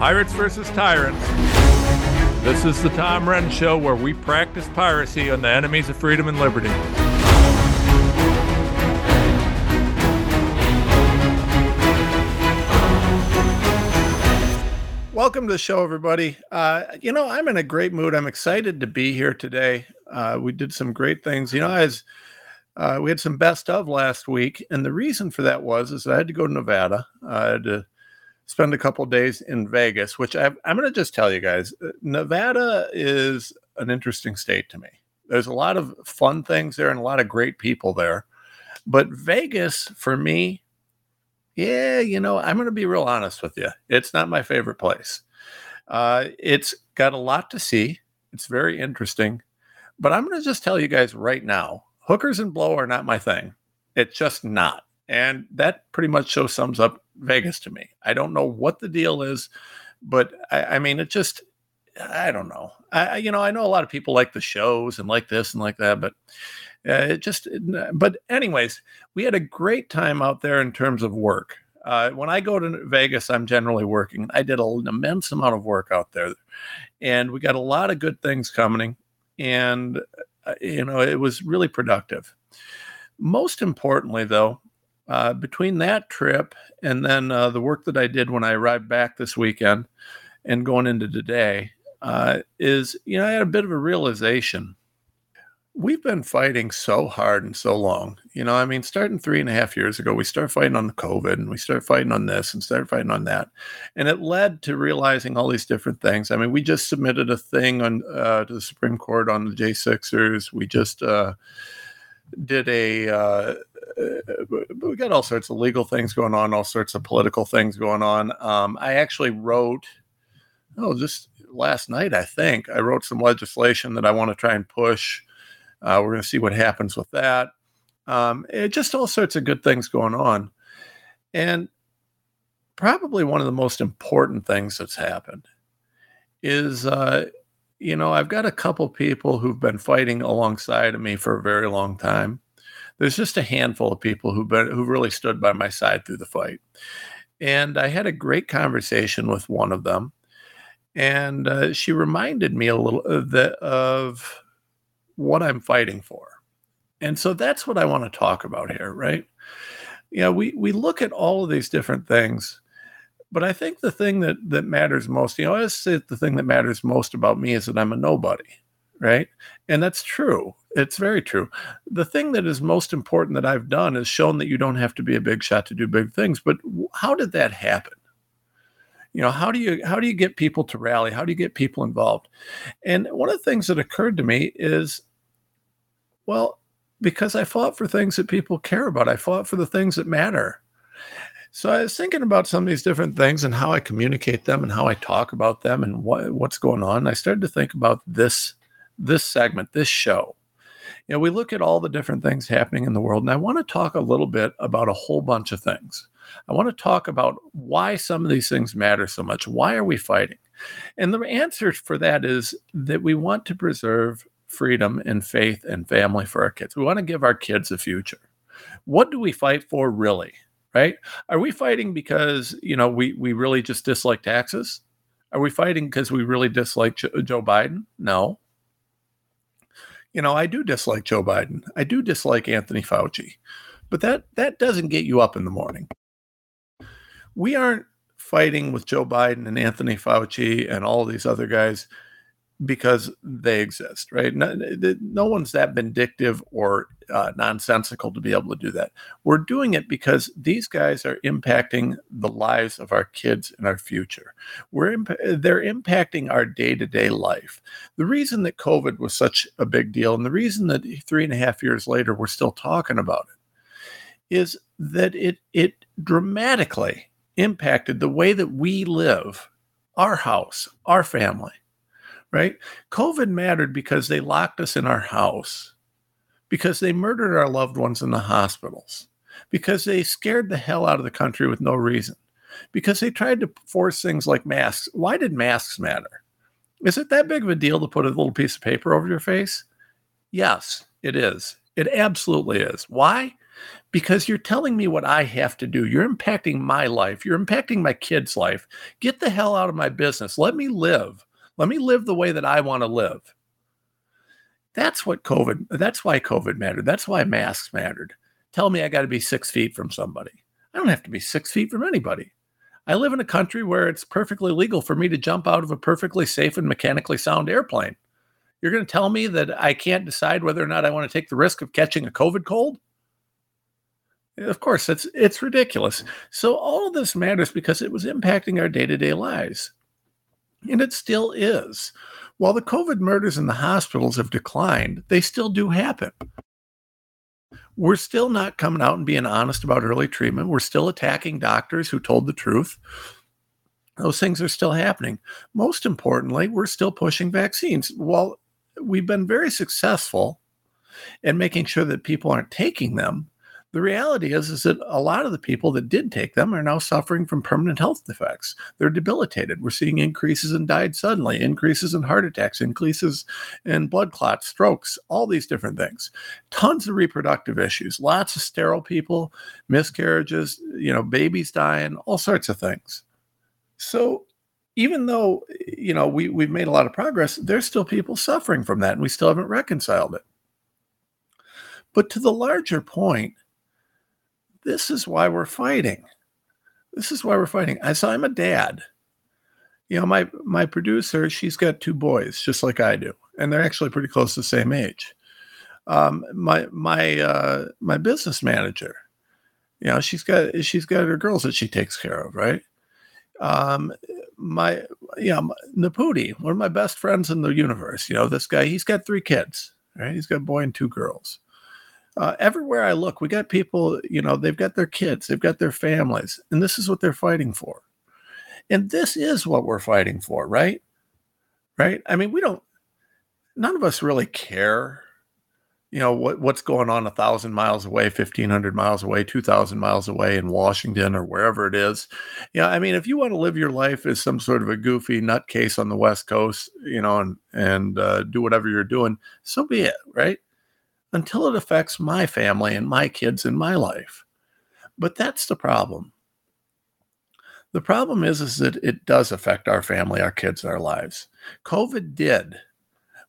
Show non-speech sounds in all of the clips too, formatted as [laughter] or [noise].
Pirates versus Tyrants. This is the Tom Renz Show where we practice piracy on the enemies of freedom and liberty. Welcome to the show, everybody. Uh, you know, I'm in a great mood. I'm excited to be here today. Uh, we did some great things. You know, as uh, we had some best of last week, and the reason for that was is I had to go to Nevada. I had to spend a couple days in Vegas, which I, I'm going to just tell you guys, uh, Nevada is an interesting state to me. There's a lot of fun things there and a lot of great people there, but Vegas for me yeah, you know, I'm going to be real honest with you. It's not my favorite place. Uh, it's got a lot to see. It's very interesting. But I'm going to just tell you guys right now hookers and blow are not my thing. It's just not. And that pretty much show sums up Vegas to me. I don't know what the deal is, but I, I mean, it just, I don't know. I, you know, I know a lot of people like the shows and like this and like that, but uh, it just, but anyways, we had a great time out there in terms of work. Uh, when I go to Vegas, I'm generally working. I did an immense amount of work out there, and we got a lot of good things coming. And uh, you know, it was really productive. Most importantly, though, uh, between that trip and then uh, the work that I did when I arrived back this weekend and going into today, uh, is you know I had a bit of a realization we've been fighting so hard and so long. You know, I mean, starting three and a half years ago, we started fighting on the COVID and we started fighting on this and started fighting on that. And it led to realizing all these different things. I mean, we just submitted a thing on uh, to the Supreme Court on the J6ers. We just uh, did a, uh, we got all sorts of legal things going on, all sorts of political things going on. Um, I actually wrote, oh, just last night, I think, I wrote some legislation that I want to try and push uh, we're going to see what happens with that. Um, it, just all sorts of good things going on. And probably one of the most important things that's happened is, uh, you know, I've got a couple people who've been fighting alongside of me for a very long time. There's just a handful of people who've been who really stood by my side through the fight, and I had a great conversation with one of them, and uh, she reminded me a little of, the, of what I'm fighting for. And so that's what I want to talk about here, right? You know, we we look at all of these different things, but I think the thing that that matters most, you know, I say the thing that matters most about me is that I'm a nobody, right? And that's true. It's very true. The thing that is most important that I've done is shown that you don't have to be a big shot to do big things. But how did that happen? you know how do you how do you get people to rally how do you get people involved and one of the things that occurred to me is well, because I fought for things that people care about. I fought for the things that matter. So I was thinking about some of these different things and how I communicate them and how I talk about them and what, what's going on. I started to think about this this segment, this show. You know, we look at all the different things happening in the world, and I want to talk a little bit about a whole bunch of things. I want to talk about why some of these things matter so much. Why are we fighting? And the answer for that is that we want to preserve freedom and faith and family for our kids. We want to give our kids a future. What do we fight for really? Right? Are we fighting because, you know, we we really just dislike taxes? Are we fighting because we really dislike Joe Biden? No. You know, I do dislike Joe Biden. I do dislike Anthony Fauci. But that that doesn't get you up in the morning. We aren't fighting with Joe Biden and Anthony Fauci and all these other guys because they exist, right? No, no one's that vindictive or uh, nonsensical to be able to do that. We're doing it because these guys are impacting the lives of our kids and our future. We're imp- they're impacting our day to day life. The reason that COVID was such a big deal, and the reason that three and a half years later we're still talking about it, is that it it dramatically impacted the way that we live, our house, our family right? COVID mattered because they locked us in our house, because they murdered our loved ones in the hospitals, because they scared the hell out of the country with no reason, because they tried to force things like masks. Why did masks matter? Is it that big of a deal to put a little piece of paper over your face? Yes, it is. It absolutely is. Why? because you're telling me what I have to do. You're impacting my life. You're impacting my kids' life. Get the hell out of my business. Let me live. Let me live the way that I want to live. That's what COVID, that's why COVID mattered. That's why masks mattered. Tell me I got to be six feet from somebody. I don't have to be six feet from anybody. I live in a country where it's perfectly legal for me to jump out of a perfectly safe and mechanically sound airplane. You're going to tell me that I can't decide whether or not I want to take the risk of catching a COVID cold? Of course, it's it's ridiculous. So all of this matters because it was impacting our day-to-day lives. And it still is. While the COVID murders in the hospitals have declined, they still do happen. We're still not coming out and being honest about early treatment. We're still attacking doctors who told the truth. Those things are still happening. Most importantly, we're still pushing vaccines. While we've been very successful in making sure that people aren't taking them, the reality is, is that a lot of the people that did take them are now suffering from permanent health defects. They're debilitated. We're seeing increases in died suddenly, increases in heart attacks, increases in blood clots, strokes, all these different things. Tons of reproductive issues, lots of sterile people, miscarriages, you know, babies dying, all sorts of things. So even though you know we, we've made a lot of progress, there's still people suffering from that, and we still haven't reconciled it. But to the larger point, this is why we're fighting. This is why we're fighting. As I'm a dad, you know, my my producer, she's got two boys, just like I do, and they're actually pretty close to the same age. Um, my my uh, my business manager, you know, she's got she's got her girls that she takes care of, right? Um, my yeah, Naputi, one of my best friends in the universe. You know, this guy, he's got three kids, right? He's got a boy and two girls uh, everywhere I look, we got people, you know, they've got their kids, they've got their families, and this is what they're fighting for. And this is what we're fighting for, right? Right? I mean, we don't, none of us really care, you know, what, what's going on a thousand miles away, 1500 miles away, 2000 miles away in Washington or wherever it is. Yeah. I mean, if you want to live your life as some sort of a goofy nutcase on the West Coast, you know, and, and uh, do whatever you're doing, so be it, right? Until it affects my family and my kids in my life. But that's the problem. The problem is, is that it does affect our family, our kids, our lives. COVID did.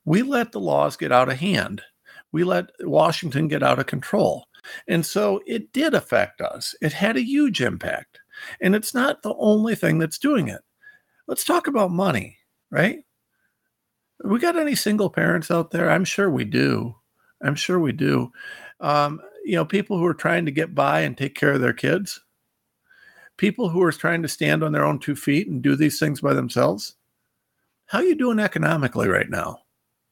We let the laws get out of hand. We let Washington get out of control. And so it did affect us. It had a huge impact. And it's not the only thing that's doing it. Let's talk about money, right? We got any single parents out there? I'm sure we do. I'm sure we do. Um, you know, people who are trying to get by and take care of their kids, people who are trying to stand on their own two feet and do these things by themselves. How you doing economically right now?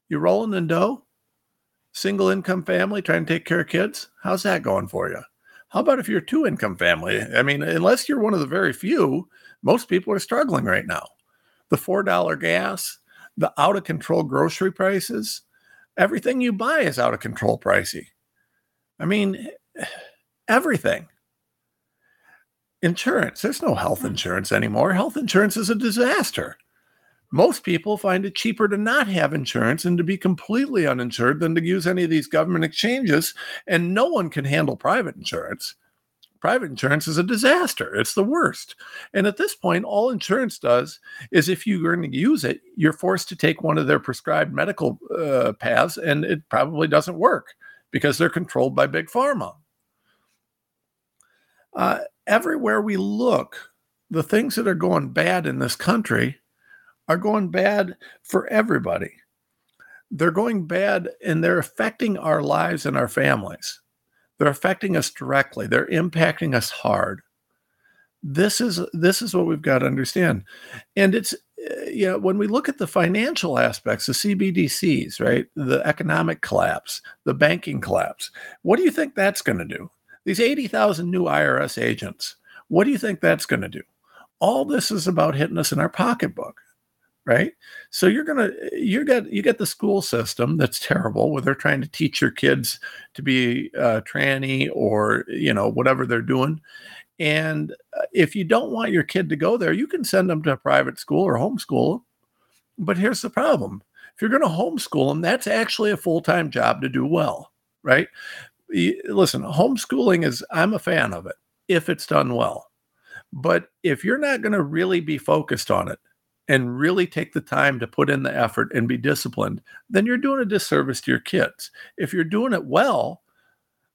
You rolling in dough? Single income family trying to take care of kids? How's that going for you? How about if you're two income family? I mean, unless you're one of the very few, most people are struggling right now. The $4 gas, the out of control grocery prices, everything you buy is out of control pricey. I mean, everything. Insurance, there's no health mm. insurance anymore. Health insurance is a disaster. Most people find it cheaper to not have insurance and to be completely uninsured than to use any of these government exchanges. And no one can handle private insurance private insurance is a disaster. It's the worst. And at this point, all insurance does is if you're going to use it, you're forced to take one of their prescribed medical uh, paths, and it probably doesn't work because they're controlled by big pharma. Uh, everywhere we look, the things that are going bad in this country are going bad for everybody. They're going bad and they're affecting our lives and our families. They're affecting us directly. They're impacting us hard. This is this is what we've got to understand. And it's eh, you know, when we look at the financial aspects, the CBDCs, right? The economic collapse, the banking collapse. What do you think that's going to do? These 80,000 new IRS agents. What do you think that's going to do? All this is about hitting us in our pocketbook right? So you're gonna you get you get the school system that's terrible where they're trying to teach your kids to be uh, tranny or you know whatever they're doing. And uh, if you don't want your kid to go there you can send them to a private school or homeschool. But here's the problem. If you're going to homeschool them that's actually a full-time job to do well right? Listen, homeschooling is, I'm a fan of it if it's done well. But if you're not going to really be focused on it and really take the time to put in the effort and be disciplined, then you're doing a disservice to your kids. If you're doing it well,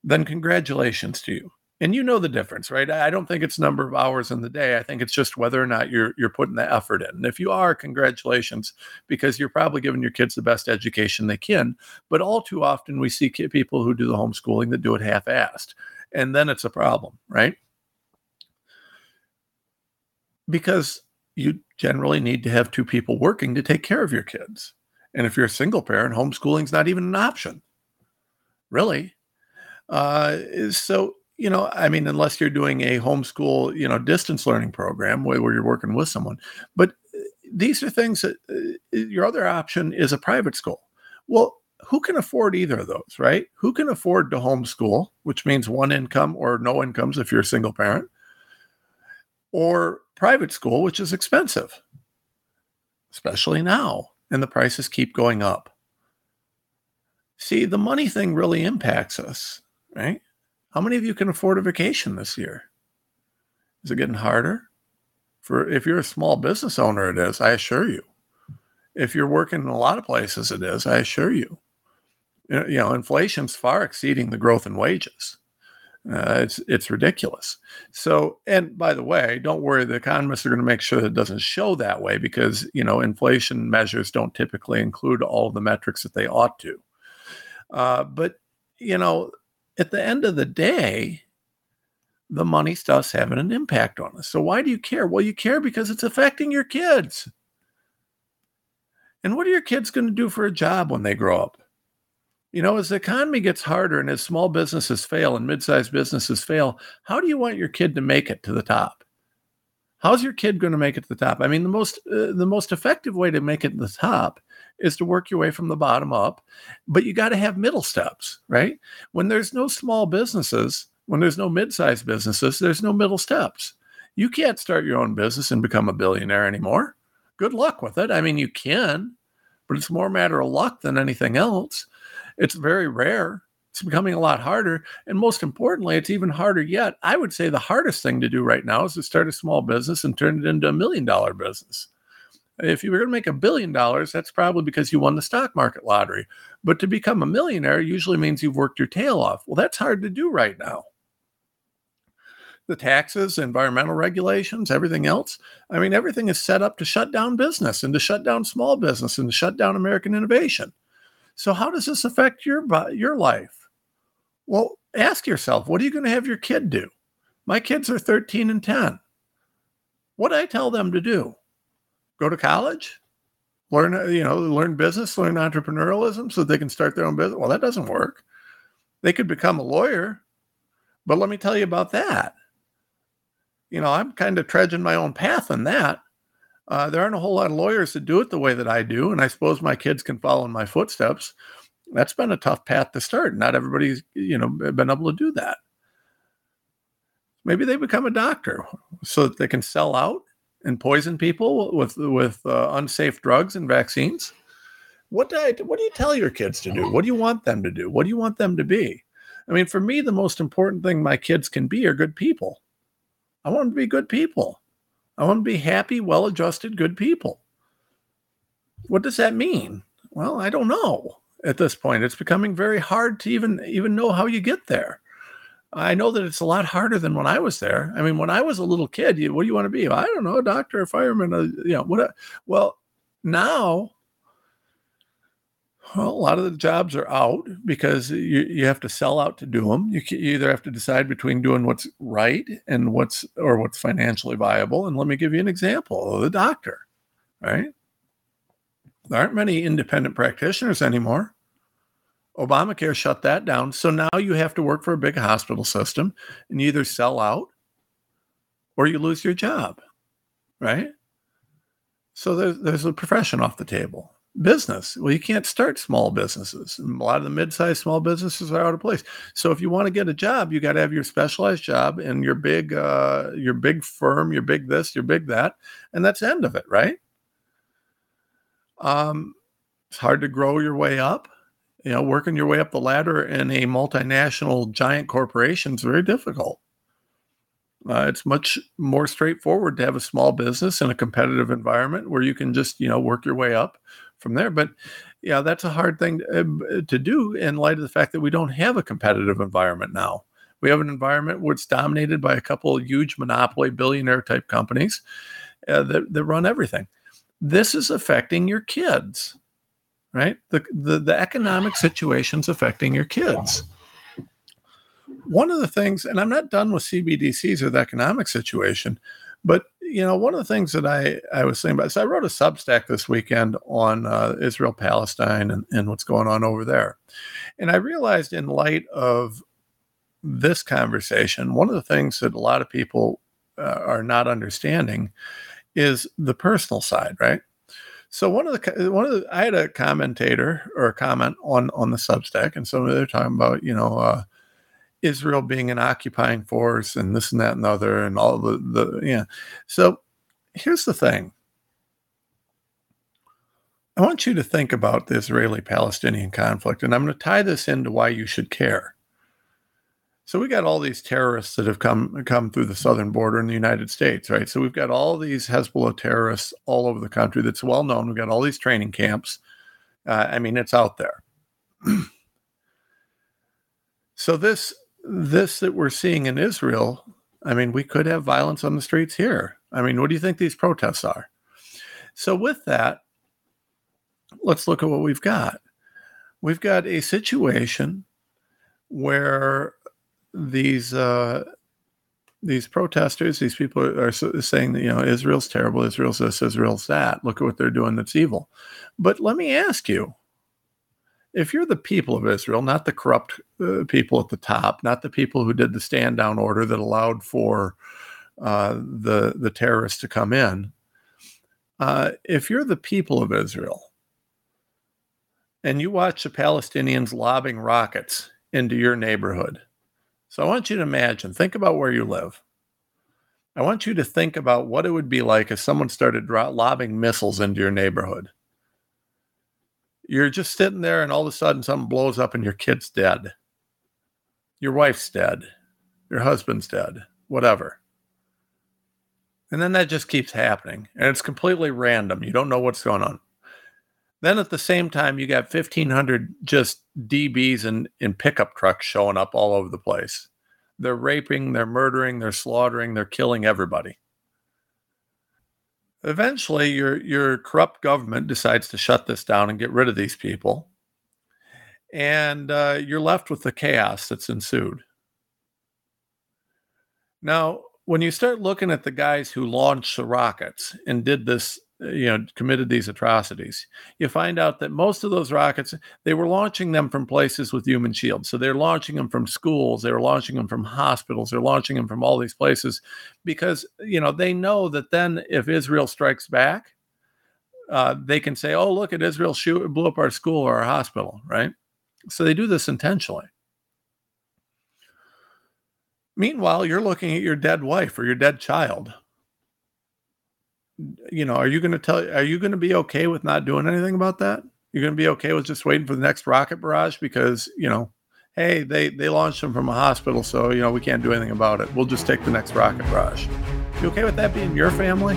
then congratulations to you. And you know the difference, right? I don't think it's number of hours in the day. I think it's just whether or not you're you're putting the effort in. And if you are, congratulations, because you're probably giving your kids the best education they can. But all too often, we see people who do the homeschooling that do it half-assed, and then it's a problem, right? Because you generally need to have two people working to take care of your kids. And if you're a single parent, homeschooling's not even an option, really. Uh, so you know, I mean, unless you're doing a homeschool, you know, distance learning program where, where you're working with someone. But uh, these are things that uh, your other option is a private school. Well, who can afford either of those, right? Who can afford to homeschool, which means one income or no incomes if you're a single parent, or private school, which is expensive, especially now, and the prices keep going up. See, the money thing really impacts us, right? How many of you can afford a vacation this year? Is it getting harder? For if you're a small business owner, it is, I assure you. If you're working in a lot of places, it is, I assure you. You know, inflation's far exceeding the growth in wages. Uh, it's it's ridiculous. So, and by the way, don't worry. The economists are going to make sure that it doesn't show that way because you know inflation measures don't typically include all the metrics that they ought to. Uh, but you know, at the end of the day, the money stuff's having an impact on us. So why do you care? Well, you care because it's affecting your kids. And what are your kids going to do for a job when they grow up? You know, as the economy gets harder and as small businesses fail and mid-sized businesses fail, how do you want your kid to make it to the top? How's your kid going to make it to the top? I mean, the most uh, the most effective way to make it to the top is to work your way from the bottom up, but you got to have middle steps, right? When there's no small businesses, when there's no mid-sized businesses, there's no middle steps. You can't start your own business and become a billionaire anymore. Good luck with it. I mean, you can, but it's more a matter of luck than anything else. It's very rare. It's becoming a lot harder. And most importantly, it's even harder yet. I would say the hardest thing to do right now is to start a small business and turn it into a million dollar business. If you were going to make a billion dollars, that's probably because you won the stock market lottery. But to become a millionaire usually means you've worked your tail off. Well, that's hard to do right now. The taxes, environmental regulations, everything else. I mean, everything is set up to shut down business and to shut down small business and to shut down American innovation. So, how does this affect your your life? Well, ask yourself, what are you going to have your kid do? My kids are 13 and 10. What do I tell them to do? go to college, learn, uh, you know, learn business, learn entrepreneurialism so they can start their own business. Well, that doesn't work. They could become a lawyer, but let me tell you about that. You know, I'm kind of trudging my own path in that. Uh, there aren't a whole lot of lawyers that do it the way that I do, and I suppose my kids can follow in my footsteps. That's been a tough path to start. Not everybody's, you know, been able to do that. Maybe they become a doctor so that they can sell out and poison people with with uh, unsafe drugs and vaccines? What do I, what do you tell your kids to do? What do you want them to do? What do you want them to be? I mean, for me, the most important thing my kids can be are good people. I want them to be good people. Oh, I want to be happy, well-adjusted, good people. What does that mean? Well, I don't know at this point. It's becoming very hard to even even know how you get there. I know that it's a lot harder than when I was there. I mean, when I was a little kid, you, what do you want to be? I don't know, a doctor, a fireman, a, you know, what? well, now, well, a lot of the jobs are out because you, you have to sell out to do them. You, you either have to decide between doing what's right and what's or what's financially viable. And let me give you an example: the doctor, right? There aren't many independent practitioners anymore. Obamacare shut that down. So now you have to work for a big hospital system and you either sell out or you lose your job, right? So there's, there's a profession off the table. Business. Well, you can't start small businesses. A lot of the mid-sized small businesses are out of place. So if you want to get a job, you got to have your specialized job and your big, uh, your big firm, your big this, your big that, and that's the end of it, right? Um, it's hard to grow your way up you know, working your way up the ladder in a multinational giant corporation is very difficult. Uh, it's much more straightforward to have a small business in a competitive environment where you can just, you know, work your way up from there. But yeah, that's a hard thing to, uh, to do in light of the fact that we don't have a competitive environment now. We have an environment where it's dominated by a couple of huge monopoly billionaire type companies uh, that, that run everything. This is affecting your kids right? The, the, the economic situation's affecting your kids. One of the things, and I'm not done with CBDCs or the economic situation, but you know, one of the things that I, I was saying about so I wrote a Substack this weekend on uh, Israel Palestine and, and what's going on over there. And I realized in light of this conversation, one of the things that a lot of people uh, are not understanding is the personal side, right? So one of the one of the I had a commentator or a comment on on the Substack, and so they're talking about you know uh, Israel being an occupying force and this and that and the other and all the the yeah. So here's the thing. I want you to think about the Israeli Palestinian conflict, and I'm going to tie this into why you should care. So we got all these terrorists that have come come through the southern border in the United States, right? So we've got all these Hezbollah terrorists all over the country. That's well known. We've got all these training camps. Uh, I mean, it's out there. [clears throat] so this this that we're seeing in Israel, I mean, we could have violence on the streets here. I mean, what do you think these protests are? So with that, let's look at what we've got. We've got a situation where these uh, these protesters, these people are saying that you know Israel's terrible, Israel's this, Israel's that. Look at what they're doing that's evil. But let me ask you: if you're the people of Israel, not the corrupt uh, people at the top, not the people who did the stand down order that allowed for uh, the the terrorists to come in, uh, if you're the people of Israel and you watch the Palestinians lobbing rockets into your neighborhood so I want you to imagine, think about where you live. I want you to think about what it would be like if someone started lobbing missiles into your neighborhood. You're just sitting there, and all of a sudden, something blows up, and your kid's dead. Your wife's dead. Your husband's dead. Whatever. And then that just keeps happening, and it's completely random. You don't know what's going on. Then at the same time, you got 1,500 just DBs in, in pickup trucks showing up all over the place. They're raping, they're murdering, they're slaughtering, they're killing everybody. Eventually, your, your corrupt government decides to shut this down and get rid of these people. And uh, you're left with the chaos that's ensued. Now, when you start looking at the guys who launched the rockets and did this you know committed these atrocities. You find out that most of those rockets they were launching them from places with human shields. So they're launching them from schools they're launching them from hospitals they're launching them from all these places because you know they know that then if israel strikes back uh, they can say oh look at israel shoot blew up our school or our hospital right? So they do this intentionally. Meanwhile you're looking at your dead wife or your dead child you know, are you going to tell? Are you going to be okay with not doing anything about that? You're going to be okay with just waiting for the next rocket barrage because you know, hey, they they launched them from a hospital, so you know we can't do anything about it. We'll just take the next rocket barrage. You okay with that being your family?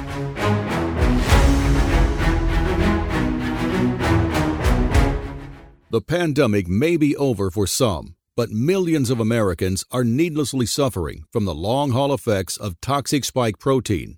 The pandemic may be over for some, but millions of Americans are needlessly suffering from the long haul effects of toxic spike protein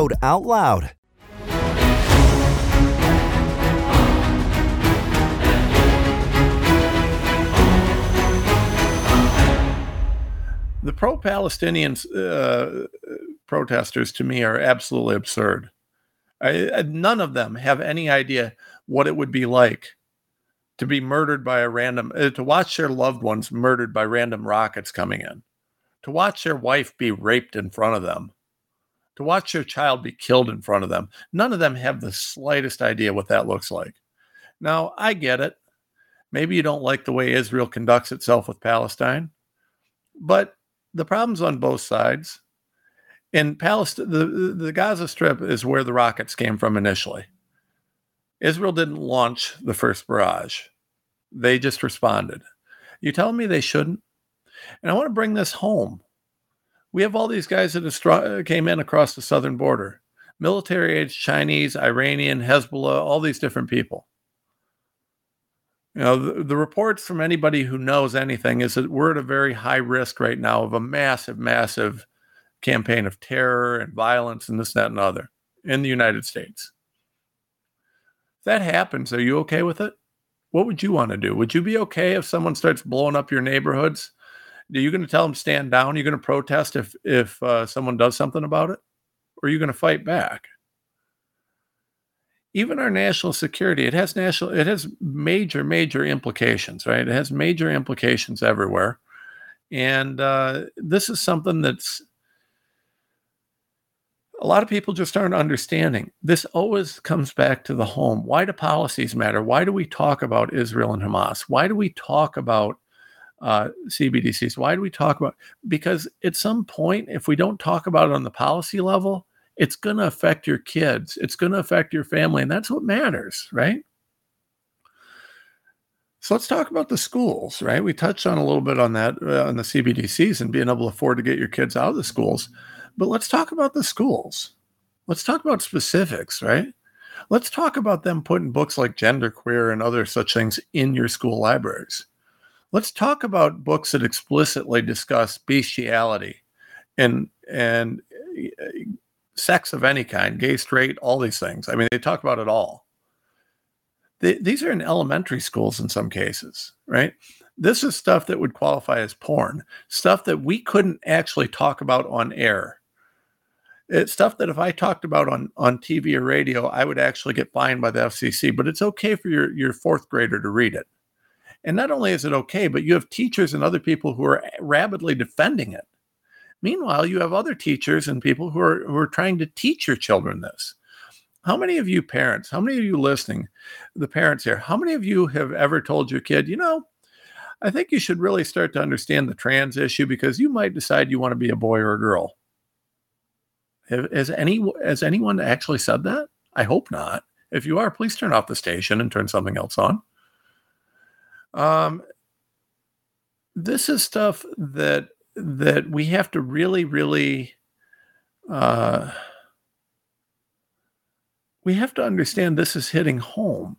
code out loud. The pro Palestinian uh, protesters to me are absolutely absurd. I, none of them have any idea what it would be like to be murdered by a random, uh, to watch their loved ones murdered by random rockets coming in, to watch their wife be raped in front of them, to watch their child be killed in front of them. None of them have the slightest idea what that looks like. Now, I get it. Maybe you don't like the way Israel conducts itself with Palestine, but the problem's on both sides. In Palestine, the, the Gaza Strip is where the rockets came from initially. Israel didn't launch the first barrage, they just responded. You telling me they shouldn't? And I want to bring this home we have all these guys that uh, came in across the southern border military age Chinese, Iranian, Hezbollah, all these different people. You know, the, the, reports from anybody who knows anything is that we're at a very high risk right now of a massive, massive campaign of terror and violence and this, that, and other in the United States. If that happens, are you okay with it? What would you want to do? Would you be okay if someone starts blowing up your neighborhoods are you going to tell them stand down? Are you going to protest if if uh, someone does something about it, or are you going to fight back? Even our national security, it has national, it has major, major implications, right? It has major implications everywhere, and uh, this is something that's a lot of people just aren't understanding. This always comes back to the home. Why do policies matter? Why do we talk about Israel and Hamas? Why do we talk about uh, CBDCs. Why do we talk about? Because at some point, if we don't talk about it on the policy level, it's going to affect your kids. It's going to affect your family, and that's what matters, right? So let's talk about the schools, right? We touched on a little bit on that uh, on the CBDCs and being able to afford to get your kids out of the schools. But let's talk about the schools. Let's talk about specifics, right? Let's talk about them putting books like Genderqueer and other such things in your school libraries let's talk about books that explicitly discuss bestiality and and uh, sex of any kind, gay, straight, all these things. I mean, they talk about it all. They, these are in elementary schools in some cases, right? This is stuff that would qualify as porn, stuff that we couldn't actually talk about on air. It's stuff that if I talked about on, on TV or radio, I would actually get fined by the FCC, but it's okay for your, your fourth grader to read it. And not only is it okay, but you have teachers and other people who are rapidly defending it. Meanwhile, you have other teachers and people who are who are trying to teach your children this. How many of you parents, how many of you listening, the parents here, how many of you have ever told your kid, you know, I think you should really start to understand the trans issue because you might decide you want to be a boy or a girl. Has any has anyone actually said that? I hope not. If you are, please turn off the station and turn something else on. Um, this is stuff that that we have to really, really uh, we have to understand this is hitting home.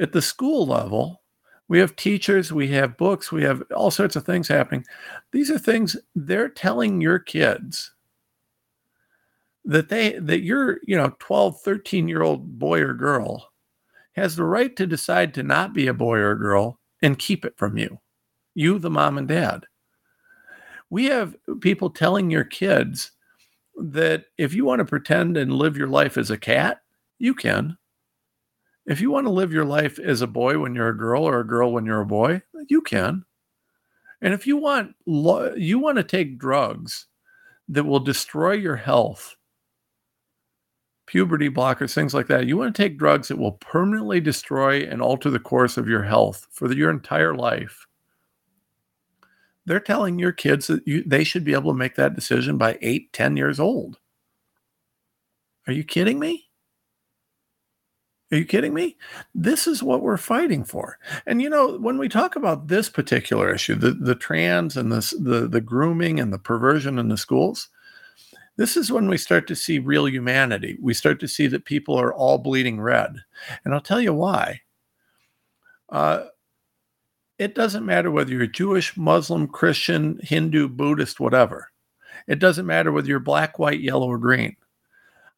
At the school level, we have teachers, we have books, we have all sorts of things happening. These are things they're telling your kids that they that your, you know, 12, 13 year old boy or girl has the right to decide to not be a boy or a girl and keep it from you, you, the mom and dad. We have people telling your kids that if you want to pretend and live your life as a cat, you can. If you want to live your life as a boy when you're a girl or a girl when you're a boy, you can. And if you want you want to take drugs that will destroy your health, puberty blockers, things like that, you want to take drugs that will permanently destroy and alter the course of your health for the, your entire life. They're telling your kids that you, they should be able to make that decision by eight, ten years old. Are you kidding me? Are you kidding me? This is what we're fighting for. And you know, when we talk about this particular issue, the, the trans and the, the, the grooming and the perversion in the schools, this is when we start to see real humanity. We start to see that people are all bleeding red. And I'll tell you why. Uh, it doesn't matter whether you're Jewish, Muslim, Christian, Hindu, Buddhist, whatever. It doesn't matter whether you're black, white, yellow, or green.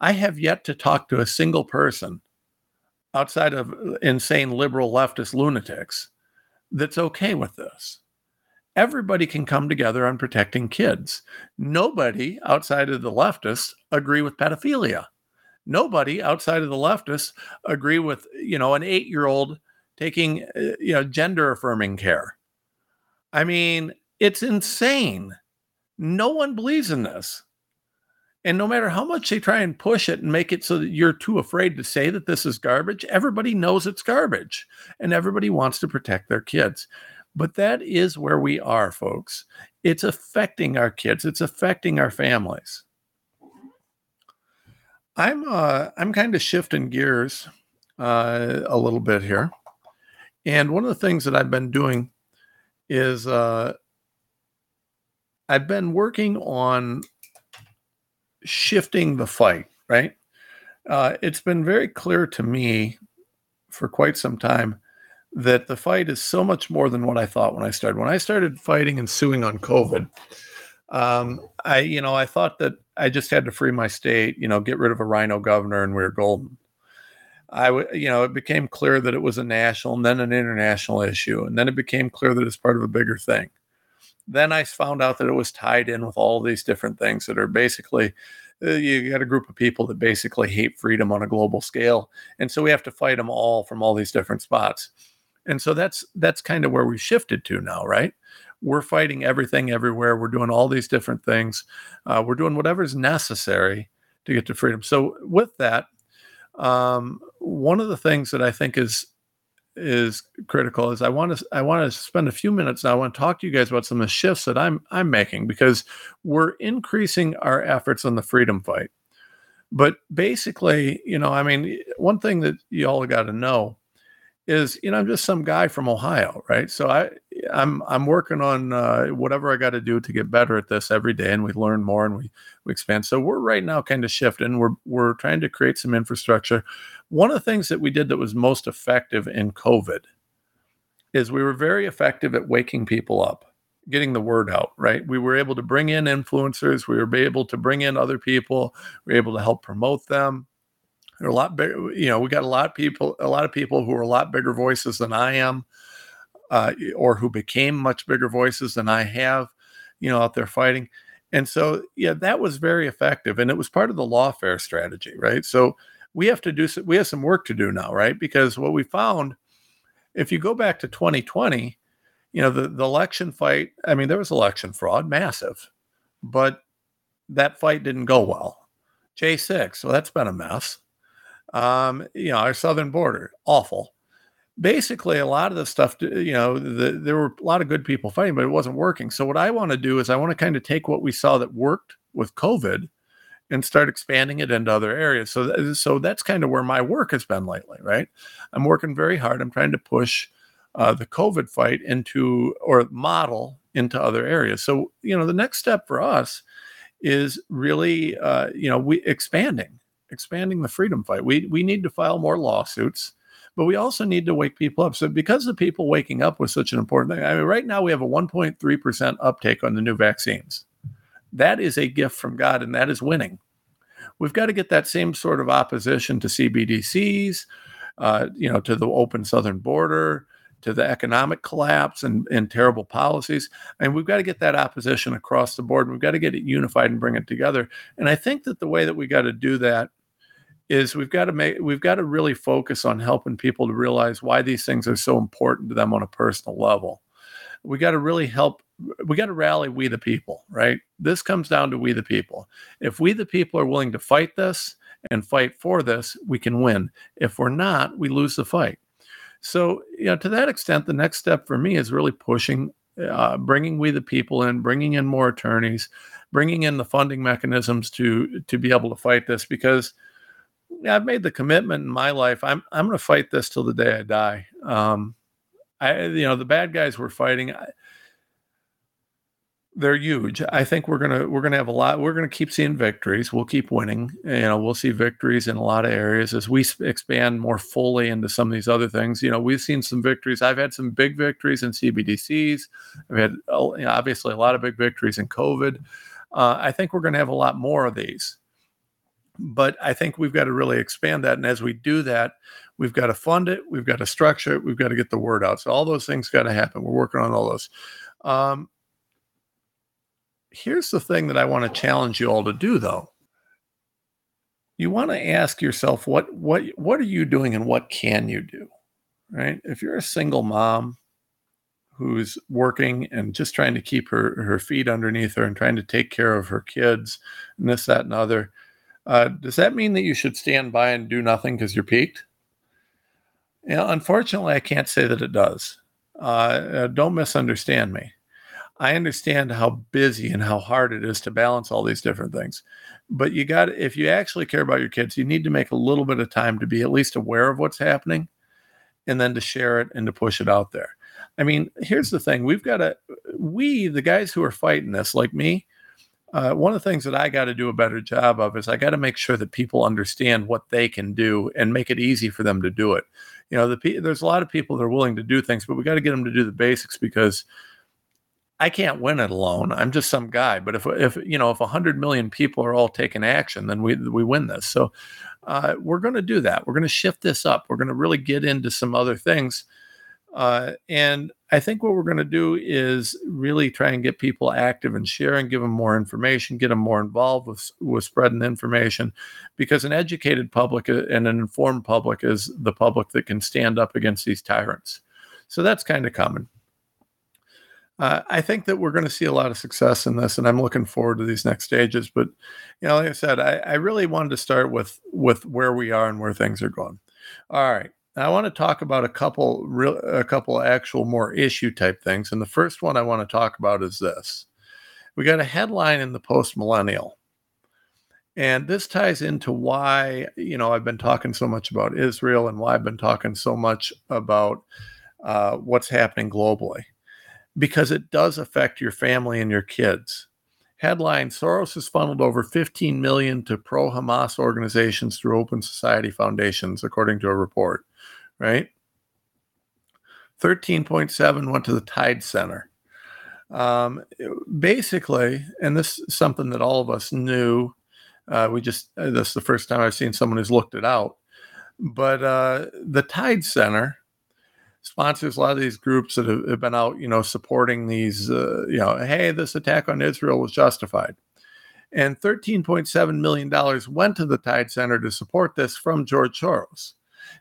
I have yet to talk to a single person outside of insane liberal leftist lunatics that's okay with this. Everybody can come together on protecting kids. Nobody outside of the leftists agree with pedophilia. Nobody outside of the leftists agree with, you know, an 8-year-old taking, uh, you know, gender affirming care. I mean, it's insane. No one believes in this. And no matter how much they try and push it and make it so that you're too afraid to say that this is garbage, everybody knows it's garbage and everybody wants to protect their kids. But that is where we are, folks. It's affecting our kids, it's affecting our families. I'm uh, I'm kind of shifting gears uh, a little bit here, and one of the things that I've been doing is uh, I've been working on shifting the fight, right? Uh, it's been very clear to me for quite some time that the fight is so much more than what I thought when I started. When I started fighting and suing on COVID, um, I, you know, I thought that I just had to free my state, you know, get rid of a RINO governor and we are golden. I, w- you know, it became clear that it was a national and then an international issue, and then it became clear that it's part of a bigger thing then I found out that it was tied in with all these different things that are basically uh, you got a group of people that basically hate freedom on a global scale, and so we have to fight them all from all these different spots. And so that's that's kind of where we shifted to now, right? We're fighting everything everywhere. We're doing all these different things. Uh, we're doing whatever's necessary to get to freedom. So with that, um, one of the things that I think is is critical is I want to I want to spend a few minutes now. I want to talk to you guys about some of the shifts that I'm I'm making because we're increasing our efforts on the freedom fight. But basically, you know, I mean, one thing that you all got to know is, you know, I'm just some guy from Ohio, right? So I I'm I'm working on uh, whatever I got to do to get better at this every day, and we learn more and we we expand. So we're right now kind of shifting. We're we're trying to create some infrastructure one of the things that we did that was most effective in COVID is we were very effective at waking people up, getting the word out, right? We were able to bring in influencers, we were able to bring in other people, we were able to help promote them. There are a lot bigger, you know, we got a lot of people, a lot of people who are a lot bigger voices than I am, uh, or who became much bigger voices than I have, you know, out there fighting. And so, yeah, that was very effective. And it was part of the lawfare strategy, right? So we have to do we have some work to do now, right? Because what we found, if you go back to 2020, you know, the, the election fight, I mean, there was election fraud, massive, but that fight didn't go well. J6, well, that's been a mess. Um, you know, our southern border, awful. Basically, a lot of the stuff, you know, the, there were a lot of good people fighting, but it wasn't working. So, what I want to do is I want to kind of take what we saw that worked with COVID and start expanding it into other areas. So, th- so that's kind of where my work has been lately, right? I'm working very hard. I'm trying to push uh, the COVID fight into or model into other areas. So, you know, the next step for us is really, uh, you know, we expanding, expanding the freedom fight. We we need to file more lawsuits, but we also need to wake people up. So, because the people waking up was such an important thing. I mean, right now we have a 1.3 percent uptake on the new vaccines. That is a gift from God, and that is winning. We've got to get that same sort of opposition to CBDCs, uh, you know, to the open southern border, to the economic collapse and, and terrible policies. And we've got to get that opposition across the board. We've got to get it unified and bring it together. And I think that the way that we got to do that is we've got to make we've got to really focus on helping people to realize why these things are so important to them on a personal level. We got to really help we got to rally we the people, right? This comes down to we the people. If we the people are willing to fight this and fight for this, we can win. If we're not, we lose the fight. So, you know, to that extent, the next step for me is really pushing, uh, bringing we the people in, bringing in more attorneys, bringing in the funding mechanisms to to be able to fight this because yeah, I've made the commitment in my life. I'm I'm going to fight this till the day I die. Um, I you know the bad guys we're fighting. I, they're huge. I think we're gonna we're gonna have a lot. We're gonna keep seeing victories. We'll keep winning. You know, we'll see victories in a lot of areas as we expand more fully into some of these other things. You know, we've seen some victories. I've had some big victories in CBDCs. I've had you know, obviously a lot of big victories in COVID. Uh, I think we're to have a lot more of these. But I think we've got to really expand that. And as we do that, we've got to fund it, we've got to structure it, we've got to get the word out. So all those things got to happen. We're working on all those. Um, here's the thing that I want to challenge you all to do though. You want to ask yourself what what what are you doing and what can you do? Right? If you're a single mom who's working and just trying to keep her her feet underneath her and trying to take care of her kids and this that and other, uh, does that mean that you should stand by and do nothing because you're peaked? Yeah, unfortunately, I can't say that it does. Uh, uh, don't misunderstand me. I understand how busy and how hard it is to balance all these different things. But you got if you actually care about your kids, you need to make a little bit of time to be at least aware of what's happening and then to share it and to push it out there. I mean, here's the thing. We've got to we the guys who are fighting this like me, uh, one of the things that I got to do a better job of is I got to make sure that people understand what they can do and make it easy for them to do it. You know, the there's a lot of people that are willing to do things, but we got to get them to do the basics because I can't win it alone. I'm just some guy. But if if you know if hundred million people are all taking action, then we we win this. So uh, we're going to do that. We're going to shift this up. We're going to really get into some other things. Uh, and I think what we're going to do is really try and get people active and sharing, give them more information, get them more involved with with spreading information, because an educated public uh, and an informed public is the public that can stand up against these tyrants. So that's kind of common uh, I think that we're going to see a lot of success in this, and I'm looking forward to these next stages. But you know, like I said, I, I really wanted to start with with where we are and where things are going. All right, I want to talk about a couple real, a couple actual more issue type things, and the first one I want to talk about is this: we got a headline in the Post Millennial. And this ties into why, you know, I've been talking so much about Israel and why I've been talking so much about uh, what's happening globally because it does affect your family and your kids. Headline Soros has funneled over 15 million to pro Hamas organizations through open society foundations, according to a report, right? 13.7 went to the Tide Center. Um, basically, and this is something that all of us knew. Uh, we just, uh, this is the first time I've seen someone who's looked it out. But uh, the Tide Center sponsors a lot of these groups that have, have been out, you know, supporting these, uh, you know, hey, this attack on Israel was justified. And $13.7 million went to the Tide Center to support this from George Soros.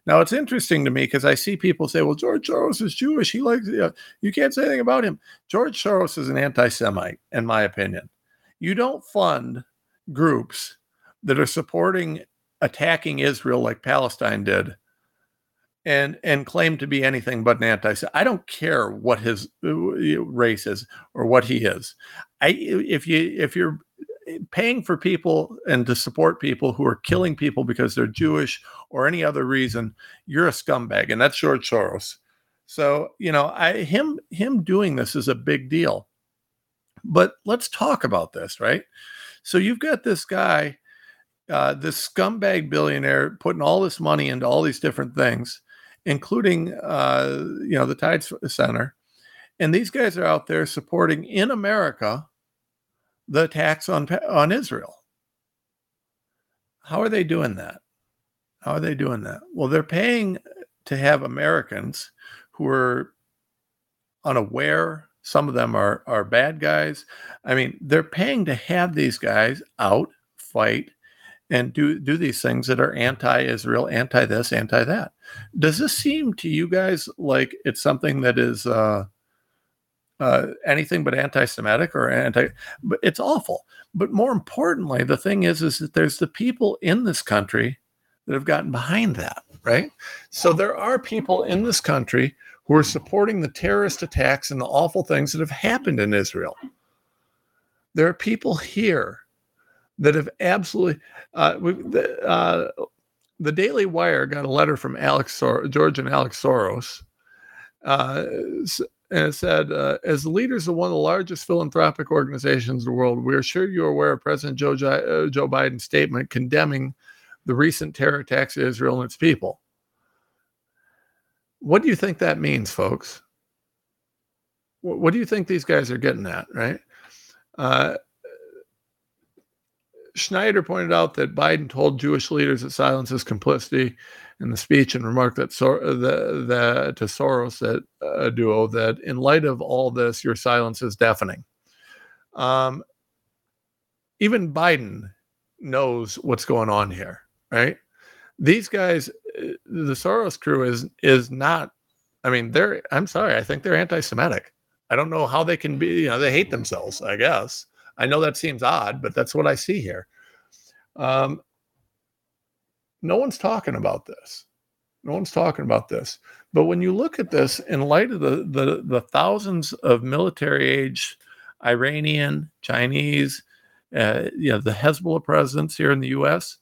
Now, it's interesting to me because I see people say, well, George Soros is Jewish. He likes, you, know, you can't say anything about him. George Soros is an anti Semite, in my opinion. You don't fund groups that are supporting attacking Israel like Palestine did and and claim to be anything but an anti. I don't care what his uh, race is or what he is. I if you if you're paying for people and to support people who are killing people because they're Jewish or any other reason, you're a scumbag, and that's George Soros. So you know, I him him doing this is a big deal. But let's talk about this, right? So you've got this guy, uh, this scumbag billionaire, putting all this money into all these different things including uh, you know the Tide Center, and these guys are out there supporting in America the attacks on on Israel. How are they doing that? How are they doing that? Well, they're paying to have Americans who are unaware. Some of them are are bad guys. I mean, they're paying to have these guys out fight and do do these things that are anti-Israel, anti this, anti that. Does this seem to you guys like it's something that is uh, uh, anything but anti-Semitic or anti? But it's awful. But more importantly, the thing is, is that there's the people in this country that have gotten behind that, right? So there are people in this country who are supporting the terrorist attacks and the awful things that have happened in Israel. There are people here that have absolutely. Uh, we, the, uh, the Daily Wire got a letter from Alex Sor- George and Alex Soros, uh, and it said, uh, "As leaders of one of the largest philanthropic organizations in the world, we are sure you are aware of President Joe, uh, Joe Biden's statement condemning the recent terror attacks of Israel and its people." What do you think that means, folks? What do you think these guys are getting at, right? Uh, Schneider pointed out that Biden told Jewish leaders that silence is complicity in the speech and remark that, Sor- the, the, to Soros that uh, duo that in light of all this, your silence is deafening. Um, even Biden knows what's going on here, right? These guys, uh, the Soros crew is is not. I mean, they're. I'm sorry. I think they're anti-Semitic. I don't know how they can be. You know, they hate themselves. I guess I know that seems odd, but that's what I see here. Um, no one's talking about this. No one's talking about this. But when you look at this in light of the the, the thousands of military age Iranian, Chinese, uh, you know, the Hezbollah presence here in the U.S.,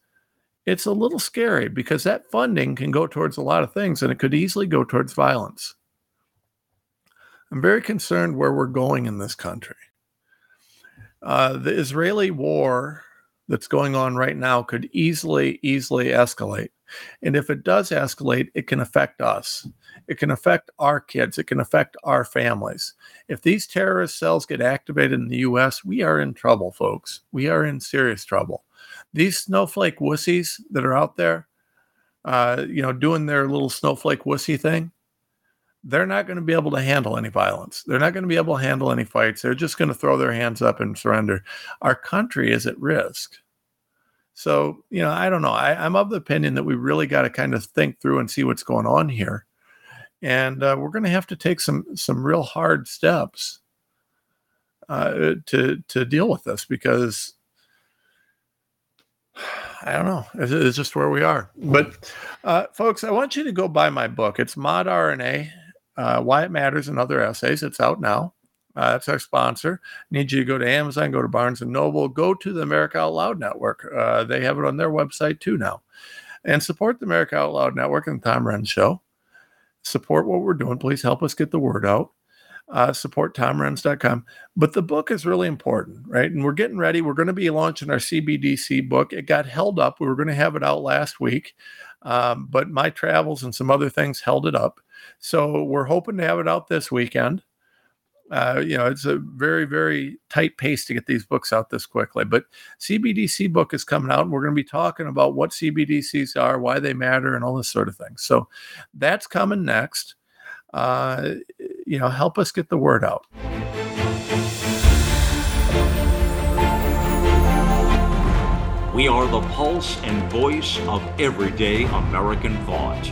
it's a little scary because that funding can go towards a lot of things, and it could easily go towards violence. I'm very concerned where we're going in this country. Uh, the Israeli war that's going on right now could easily, easily escalate. And if it does escalate, it can affect us. It can affect our kids. It can affect our families. If these terrorist cells get activated in the US, we are in trouble, folks. We are in serious trouble. These snowflake wussies that are out there, uh, you know, doing their little snowflake wussy thing, they're not going to be able to handle any violence. They're not going to be able to handle any fights. They're just going to throw their hands up and surrender. Our country is at risk. So, you know, I don't know. I, am of the opinion that we really got to kind of think through and see what's going on here. And uh, we're going to have to take some some real hard steps uh, to to deal with this because [sighs] I don't know. It's, just where we are. But, uh, folks, I want you to go buy my book. It's Mod RNA uh, Why It Matters and Other Essays. It's out now. Uh, that's our sponsor. Need you to go to Amazon, go to Barnes and Noble, go to the America Out Loud Network. Uh, they have it on their website too now. And support the America Out Loud Network and the Tom Renz Show. Support what we're doing. Please help us get the word out. Uh, support tomrenz.com. But the book is really important, right? And we're getting ready. We're going to be launching our CBDC book. It got held up. We were going to have it out last week, um, but my travels and some other things held it up. So we're hoping to have it out this weekend. Uh, you know, it's a very, very tight pace to get these books out this quickly. But CBDC book is coming out, and we're going to be talking about what CBDCs are, why they matter, and all this sort of thing. So that's coming next. Uh, you know, help us get the word out. We are the pulse and voice of everyday American thought.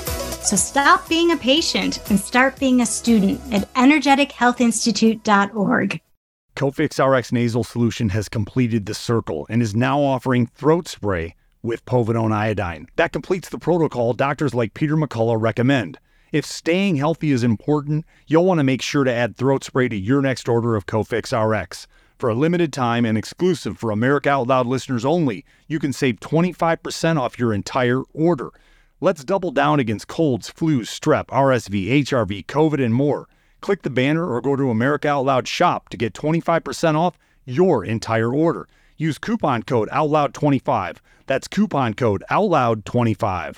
So stop being a patient and start being a student at energetichealthinstitute.org. Cofix RX nasal solution has completed the circle and is now offering throat spray with povidone iodine. That completes the protocol doctors like Peter McCullough recommend. If staying healthy is important, you'll want to make sure to add throat spray to your next order of Cofix RX. For a limited time and exclusive for America Out Loud listeners only, you can save 25% off your entire order. Let's double down against colds, flus, strep, RSV, HRV, COVID, and more. Click the banner or go to America Out Loud shop to get 25% off your entire order. Use coupon code OUTLOUD25. That's coupon code OUTLOUD25.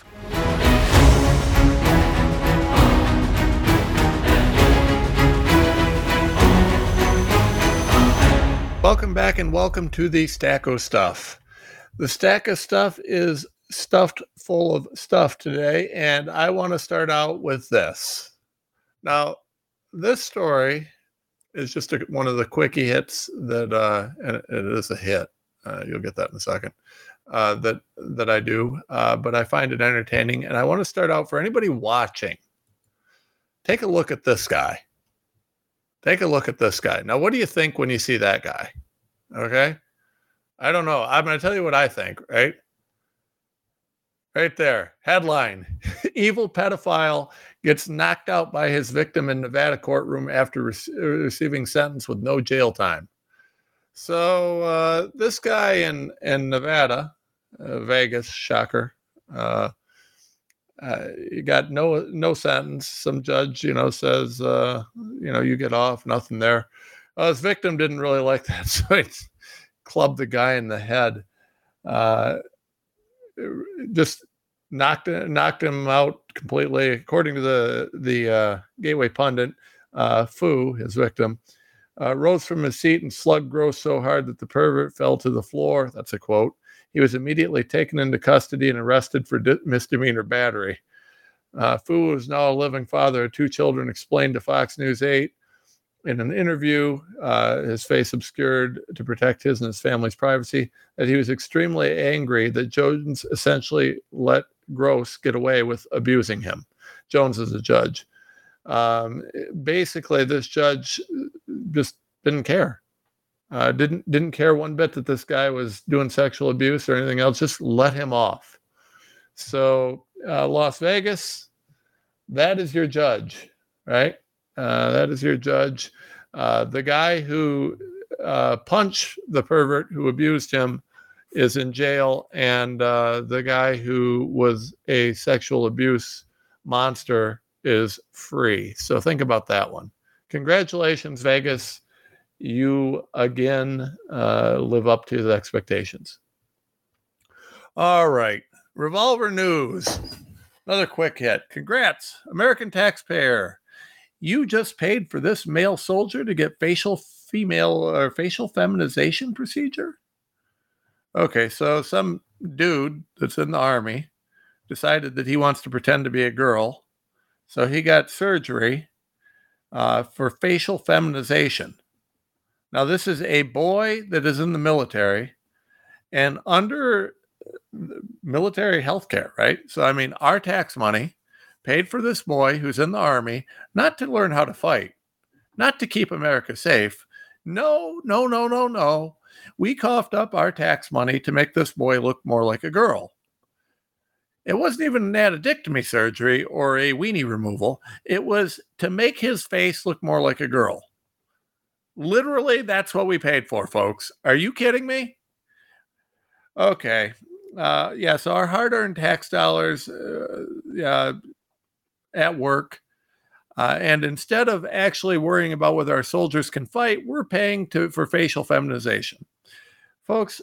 Welcome back and welcome to the Stack of Stuff. The Stack of Stuff is stuffed full of stuff today, and I want to start out with this. Now, this story is just a, one of the quickie hits that, uh, and it, is a hit. Uh, you'll get that in a second. Uh, that that I do, uh, but I find it entertaining, and I want to start out for anybody watching. Take a look at this guy. Take a look at this guy. Now, what do you think when you see that guy? Okay. I don't know. I'm going to tell you what I think, right? Right there. Headline [laughs] Evil pedophile gets knocked out by his victim in Nevada courtroom after re- receiving sentence with no jail time. So, uh, this guy in, in Nevada, uh, Vegas, shocker, uh, uh, you got no no sentence. Some judge, you know, says, uh, you know, you get off, nothing there. Uh, his victim didn't really like [laughs] that, so he clubbed the guy in the head. Uh, just knocked knocked him out completely. According to the the uh, Gateway pundit, uh, Fu, his victim, uh, rose from his seat and slugged Gross so hard that the pervert fell to the floor. That's a quote. He was immediately taken into custody and arrested for di- misdemeanor battery. Uh, Fu, who is now a living father of two children, explained to Fox News 8 in an interview, uh, his face obscured to protect his and his family's privacy, that he was extremely angry that Jones essentially let Gross get away with abusing him. Jones is a judge. Um, basically, this judge just didn't care. Uh, didn't didn't care one bit that this guy was doing sexual abuse or anything else. Just let him off. So uh, Las Vegas, that is your judge, right? Uh, that is your judge. Uh, the guy who uh, punched the pervert who abused him is in jail, and uh, the guy who was a sexual abuse monster is free. So think about that one. Congratulations, Vegas you again uh, live up to the expectations. All right, Revolver News. Another quick hit. Congrats, American taxpayer. You just paid for this male soldier to get facial female or facial feminization procedure. Okay, so some dude that's in the army decided that he wants to pretend to be a girl, so he got surgery uh, for facial feminization. Now, this is a boy that is in the military and under military health care, right? So, I mean, our tax money paid for this boy who's in the army, not to learn how to fight, not to keep America safe. No, no, no, no, no. We coughed up our tax money to make this boy look more like a girl. It wasn't even an addictomy surgery or a weenie removal. It was to make his face look more like a girl. Literally, that's what we paid for, folks. Are you kidding me? Okay. Uh, yeah, so our hard earned tax dollars uh, yeah, at work. Uh, and instead of actually worrying about whether our soldiers can fight, we're paying to for facial feminization. Folks,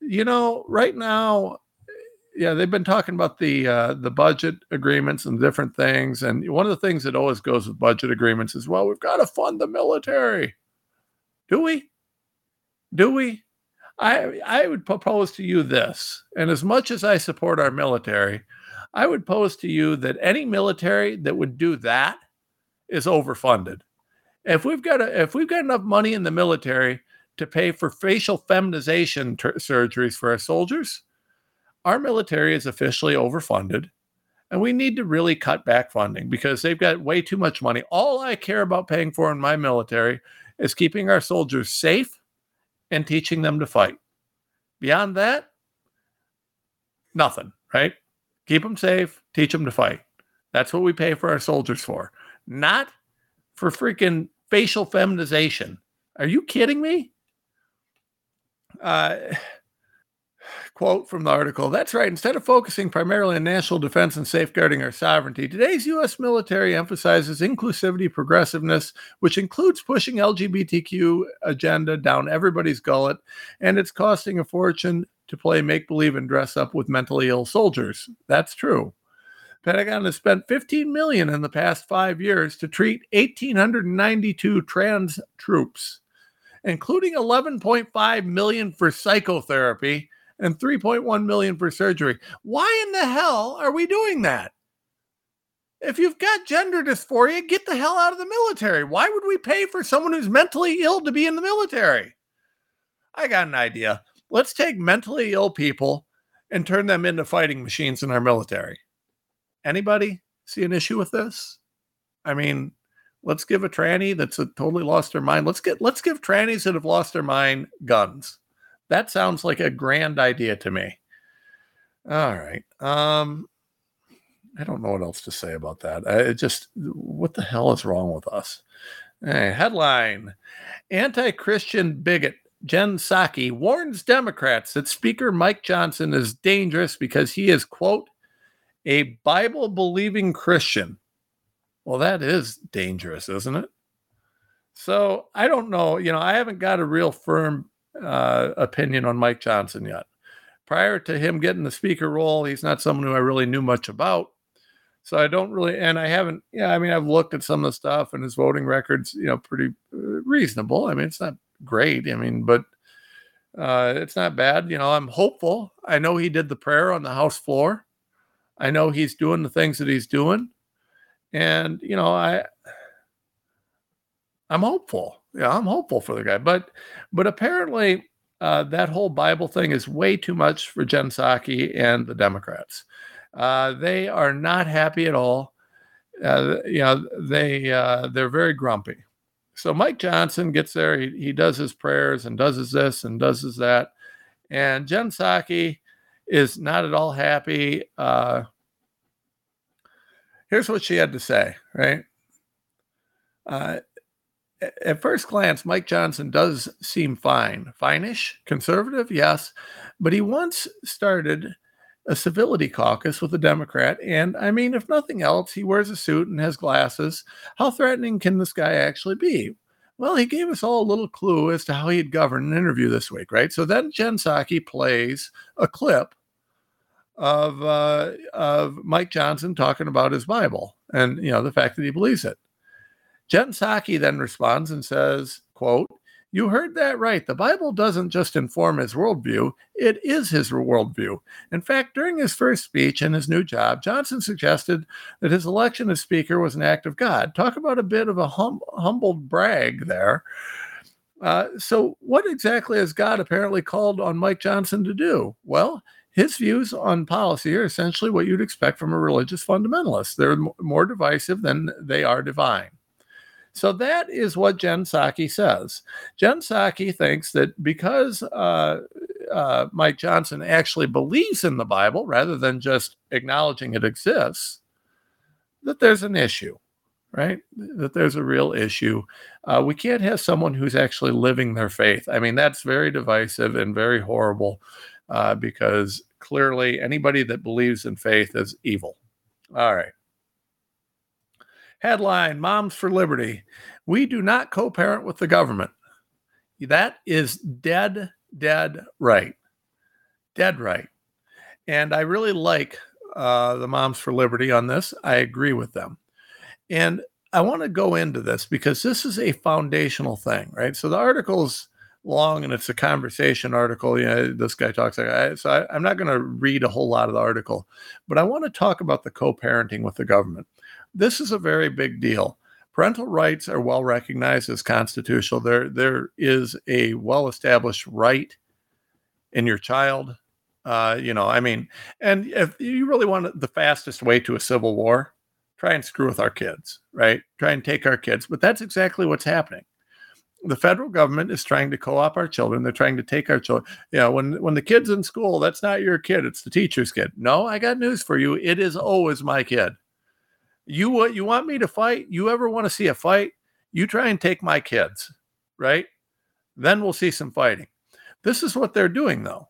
you know, right now, yeah, they've been talking about the uh, the budget agreements and different things. And one of the things that always goes with budget agreements is, well, we've got to fund the military. Do we? Do we? I I would propose to you this, and as much as I support our military, I would pose to you that any military that would do that is overfunded. If we've got a, if we've got enough money in the military to pay for facial feminization ter- surgeries for our soldiers, our military is officially overfunded, and we need to really cut back funding because they've got way too much money. All I care about paying for in my military is keeping our soldiers safe and teaching them to fight. Beyond that, Nothing, right? Keep them safe, teach them to fight. That's what we pay for our soldiers for, not for freaking facial feminization. Are you kidding me? Uh, [sighs] quote from the article That's right. Instead of focusing primarily on national defense and safeguarding our sovereignty, today's U.S. military emphasizes inclusivity, progressiveness, which includes pushing LGBTQ agenda down everybody's gullet, and it's costing a fortune to play make believe and dress up with mentally ill soldiers. That's true. Pentagon has spent 15 million in the past five years to treat 1,892 trans troops, including 11.5 million for psychotherapy and 3.1 million for surgery. Why in the hell are we doing that? If you've got gender dysphoria, get the hell out of the military. Why would we pay for someone who's mentally ill to be in the military? I got an idea. Let's take mentally ill people and turn them into fighting machines in our military. Anybody see an issue with this? I mean, let's give a tranny that's a totally lost their mind. Let's get let's give trannies that have lost their mind guns. That sounds like a grand idea to me. All right. Um I don't know what else to say about that. I just what the hell is wrong with us? Hey, headline Anti Christian bigot Jen Psaki warns Democrats that Speaker Mike Johnson is dangerous because he is, quote, a Bible believing Christian. Well, that is dangerous, isn't it? So I don't know. You know, I haven't got a real firm uh, opinion on Mike Johnson yet. Prior to him getting the speaker role, he's not someone who I really knew much about. So I don't really, and I haven't, yeah, I mean, I've looked at some of the stuff and his voting records, you know, pretty uh, reasonable. I mean, it's not great. I mean, but uh, it's not bad. You know, I'm hopeful. I know he did the prayer on the House floor. I know he's doing the things that he's doing, and you know, I I'm hopeful. Yeah, I'm hopeful for the guy. But but apparently, uh, that whole Bible thing is way too much for Jen Psaki and the Democrats. Uh, they are not happy at all. Uh, you know, they uh, they're very grumpy. So Mike Johnson gets there. He, he does his prayers and does his this and does his that. And Jen Psaki is not at all happy. Uh, here's what she had to say, right? Uh, at first glance, Mike Johnson does seem fine, finish, conservative, yes, but he once started a civility caucus with a Democrat. And I mean, if nothing else, he wears a suit and has glasses. How threatening can this guy actually be? Well, he gave us all a little clue as to how he'd govern an interview this week, right? So then Jen Psaki plays a clip of uh, of Mike Johnson talking about his Bible and you know the fact that he believes it. Jen Psaki then responds and says, "quote You heard that right. The Bible doesn't just inform his worldview; it is his worldview. In fact, during his first speech in his new job, Johnson suggested that his election as Speaker was an act of God. Talk about a bit of a hum- humbled brag there." Uh, so, what exactly has God apparently called on Mike Johnson to do? Well, his views on policy are essentially what you'd expect from a religious fundamentalist. They're more divisive than they are divine. So that is what Jen Psaki says. Jen Psaki thinks that because uh, uh, Mike Johnson actually believes in the Bible rather than just acknowledging it exists, that there's an issue, right? That there's a real issue. Uh, we can't have someone who's actually living their faith. I mean, that's very divisive and very horrible uh, because clearly anybody that believes in faith is evil. All right. Headline Moms for Liberty. We do not co parent with the government. That is dead, dead right. Dead right. And I really like uh, the Moms for Liberty on this. I agree with them. And I want to go into this because this is a foundational thing, right? So the article's long and it's a conversation article. You know, this guy talks like I, so I, I'm not going to read a whole lot of the article, but I want to talk about the co-parenting with the government. This is a very big deal. Parental rights are well recognized as constitutional. There, there is a well-established right in your child. Uh, you know, I mean, and if you really want the fastest way to a civil war, try and screw with our kids, right? Try and take our kids. But that's exactly what's happening the federal government is trying to co-op our children. They're trying to take our children. You know, when when the kid's in school, that's not your kid; it's the teacher's kid. No, I got news for you. It is always my kid. You what you want me to fight? You ever want to see a fight? You try and take my kids, right? Then we'll see some fighting. This is what they're doing, though.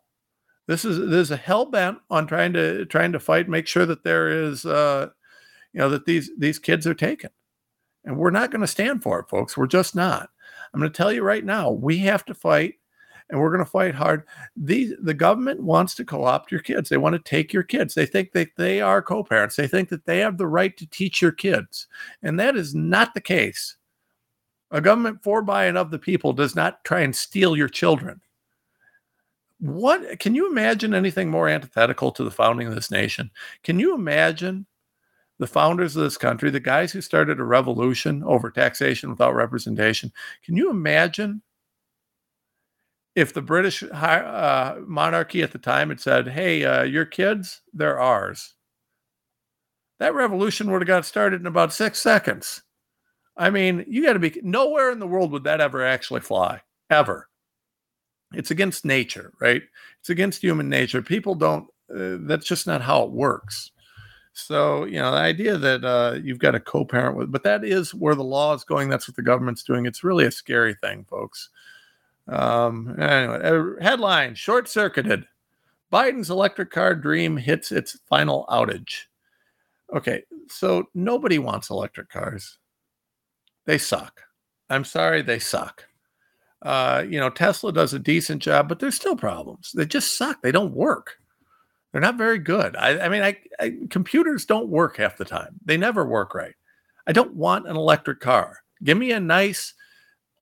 This is there's a hell bent on trying to trying to fight, make sure that there is, uh, you know, that these these kids are taken, and we're not going to stand for it, folks. We're just not. I'm going to tell you right now, we have to fight and we're going to fight hard. The, the government wants to co opt your kids. They want to take your kids. They think that they are co parents. They think that they have the right to teach your kids. And that is not the case. A government for, by, and of the people does not try and steal your children. What can you imagine anything more antithetical to the founding of this nation? Can you imagine the founders of this country, the guys who started a revolution over taxation without representation. Can you imagine if the British uh, monarchy at the time had said, hey, uh, your kids, they're ours? That revolution would have got started in about six seconds. I mean, you got to be nowhere in the world would that ever actually fly, ever. It's against nature, right? It's against human nature. People don't, uh, that's just not how it works. So, you know, the idea that uh, you've got a co parent with, but that is where the law is going. That's what the government's doing. It's really a scary thing, folks. Um, anyway, headline short circuited. Biden's electric car dream hits its final outage. Okay, so nobody wants electric cars. They suck. I'm sorry, they suck. Uh, you know, Tesla does a decent job, but there's still problems. They just suck. They don't work. They're not very good. I, I mean, I, I, computers don't work half the time. They never work right. I don't want an electric car. Give me a nice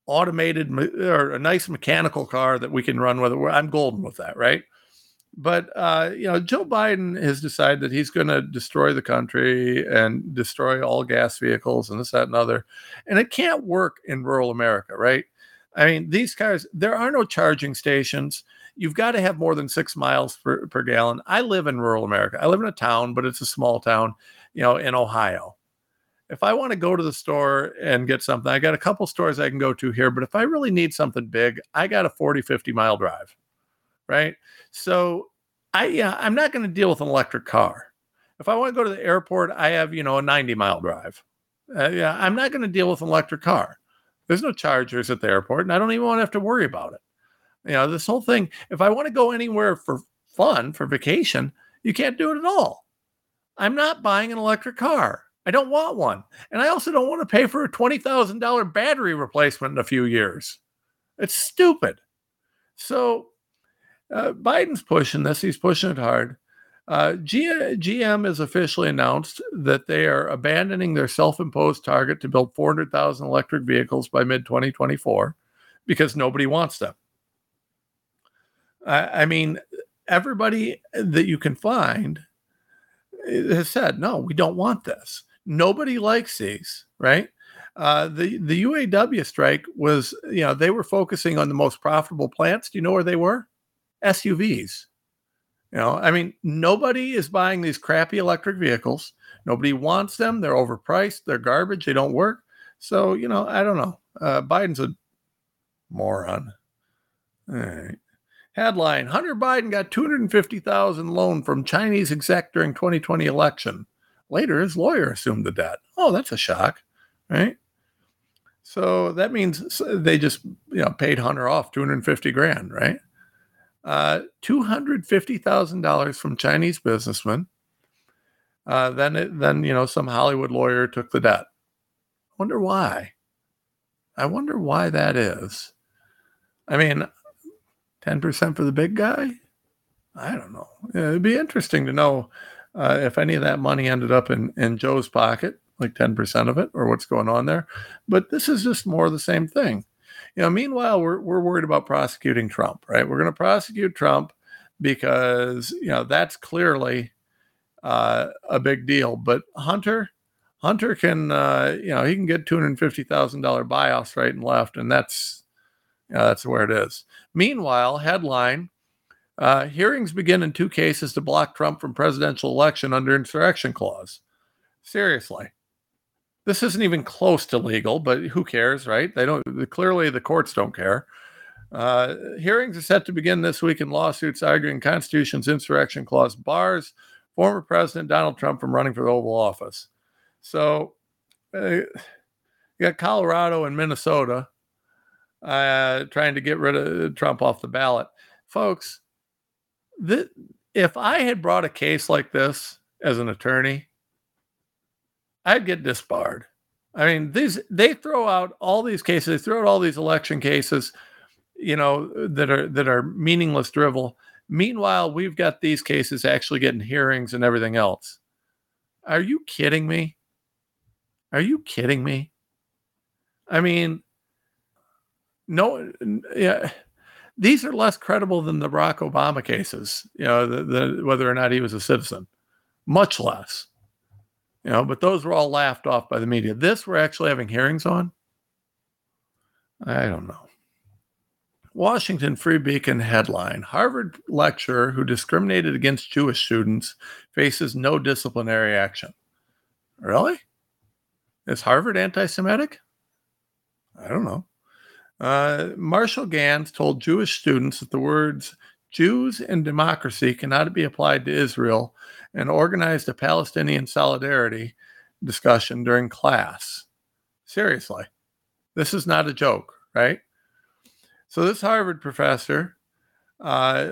automated or a nice mechanical car that we can run with. It. I'm golden with that, right? But uh, you know, Joe Biden has decided that he's going to destroy the country and destroy all gas vehicles and this, that, and other. And it can't work in rural America, right? I mean, these cars, there are no charging stations you've got to have more than six miles per, per gallon. I live in rural America. I live in a town, but it's a small town, you know, in Ohio. If I want to go to the store and get something, I got a couple stores I can go to here, but if I really need something big, I got a 40, 50 mile drive. Right. So I, yeah, I'm not going to deal with an electric car. If I want to go to the airport, I have, you know, a 90 mile drive. Uh, yeah, I'm not going to deal with an electric car. There's no chargers at the airport, and I don't even want to have to worry about it. You know, this whole thing, if I want to go anywhere for fun, for vacation, you can't do it at all. I'm not buying an electric car. I don't want one. And I also don't want to pay for a $20,000 battery replacement in a few years. It's stupid. So uh, Biden's pushing this, he's pushing it hard. Uh, G- GM has officially announced that they are abandoning their self imposed target to build 400,000 electric vehicles by mid 2024 because nobody wants them. I, I mean, everybody that you can find has said, no, we don't want this. Nobody likes these, right? Uh, the the UAW strike was, you know, they were focusing on the most profitable plants. Do you know where they were? SUVs. You know, I mean, nobody is buying these crappy electric vehicles. Nobody wants them. They're overpriced. They're garbage. They don't work. So, you know, I don't know. Uh, Biden's a moron. All right. Headline Hunter Biden got 250,000 loan from Chinese exec during 2020 election. Later, his lawyer assumed the debt. Oh, that's a shock, right? So that means they just you know paid Hunter off 250 grand, right? Uh, $250,000 from Chinese businessman. Uh, then, it, then you know, some Hollywood lawyer took the debt. I wonder why? I wonder why that is. I mean, 10% for the big guy? I don't know. It'd be interesting to know uh, if any of that money ended up in, in Joe's pocket, like 10% of it, or what's going on there. But this is just more of the same thing. You know, meanwhile, we're, we're worried about prosecuting Trump, right? We're going to prosecute Trump because, you know, that's clearly uh, a big deal. But Hunter, Hunter can, uh, you know, he can get $250,000 buy-offs right and left. And that's, yeah, that's where it is. Meanwhile, headline uh, hearings begin in two cases to block Trump from presidential election under insurrection clause. Seriously. This isn't even close to legal, but who cares, right? They don't. Clearly, the courts don't care. Uh, hearings are set to begin this week in lawsuits arguing Constitution's insurrection clause bars former President Donald Trump from running for the Oval Office. So, uh, you got Colorado and Minnesota uh, trying to get rid of Trump off the ballot. Folks, th- if I had brought a case like this as an attorney, I'd get disbarred. I mean, these they throw out all these cases, they throw out all these election cases, you know, that are that are meaningless drivel. Meanwhile, we've got these cases actually getting hearings and everything else. Are you kidding me? Are you kidding me? I mean, no, yeah, these are less credible than the Barack Obama cases. You know, the, the, whether or not he was a citizen, much less. You know, but those were all laughed off by the media. This we're actually having hearings on. I don't know. Washington Free Beacon headline Harvard lecturer who discriminated against Jewish students faces no disciplinary action. Really? Is Harvard anti Semitic? I don't know. Uh, Marshall Ganz told Jewish students that the words Jews and democracy cannot be applied to Israel and organized a Palestinian solidarity discussion during class. Seriously, this is not a joke, right? So, this Harvard professor uh,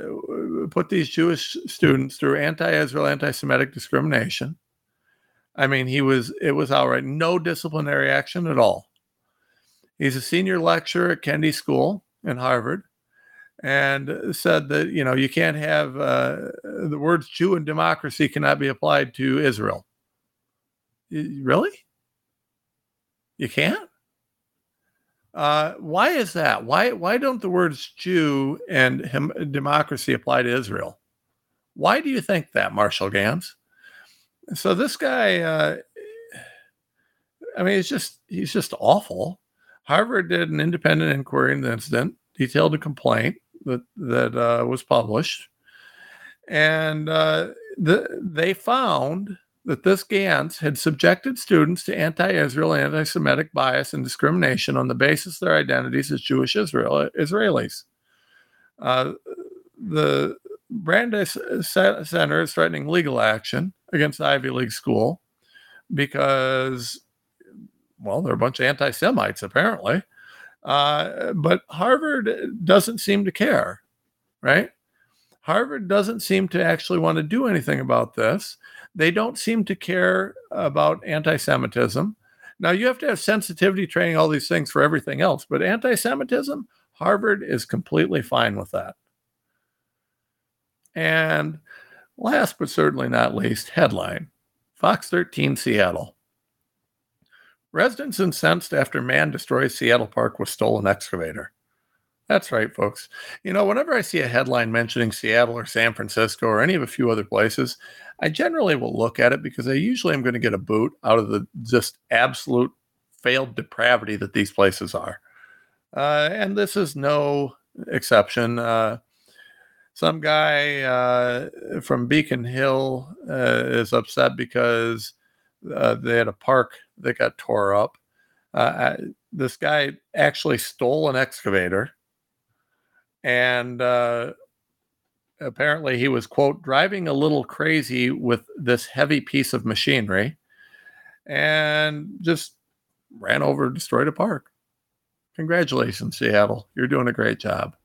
put these Jewish students through anti Israel, anti Semitic discrimination. I mean, he was, it was outright no disciplinary action at all. He's a senior lecturer at Kennedy School in Harvard and said that, you know, you can't have uh, the words Jew and democracy cannot be applied to Israel. Really? You can't? Uh, why is that? Why why don't the words Jew and him, democracy apply to Israel? Why do you think that, Marshall Ganz? So this guy, uh, I mean, it's just he's just awful. Harvard did an independent inquiry into the incident, detailed a complaint that that uh, was published, and uh, the, they found that this Ganz had subjected students to anti-Israel, anti-Semitic bias and discrimination on the basis of their identities as Jewish Israel Israelis. Uh, the Brandeis Center is threatening legal action against the Ivy League school because, well, they're a bunch of anti-Semites apparently. Uh, but Harvard doesn't seem to care, right? Harvard doesn't seem to actually want to do anything about this. They don't seem to care about anti Semitism. Now, you have to have sensitivity training, all these things for everything else, but anti Semitism, Harvard is completely fine with that. And last but certainly not least, headline Fox 13 Seattle. Residents incensed after man destroys Seattle Park with stolen excavator. That's right, folks. You know, whenever I see a headline mentioning Seattle or San Francisco or any of a few other places, I generally will look at it because I usually am going to get a boot out of the just absolute failed depravity that these places are. Uh, and this is no exception. Uh, some guy uh, from Beacon Hill uh, is upset because uh, they had a park that got tore up. Uh, this guy actually stole an excavator. And uh, apparently he was quote driving a little crazy with this heavy piece of machinery and just ran over destroyed a park. Congratulations seattle. You're doing a great job.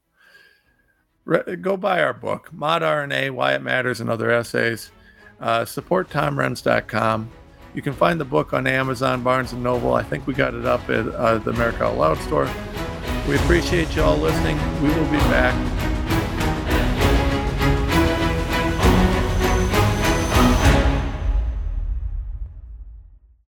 Re- go buy our book mod rna why it matters and other essays. Uh, support tomrenz.com you can find the book on amazon barnes and noble. I think we got it up at uh, the america out loud store. We appreciate you all listening. We will be back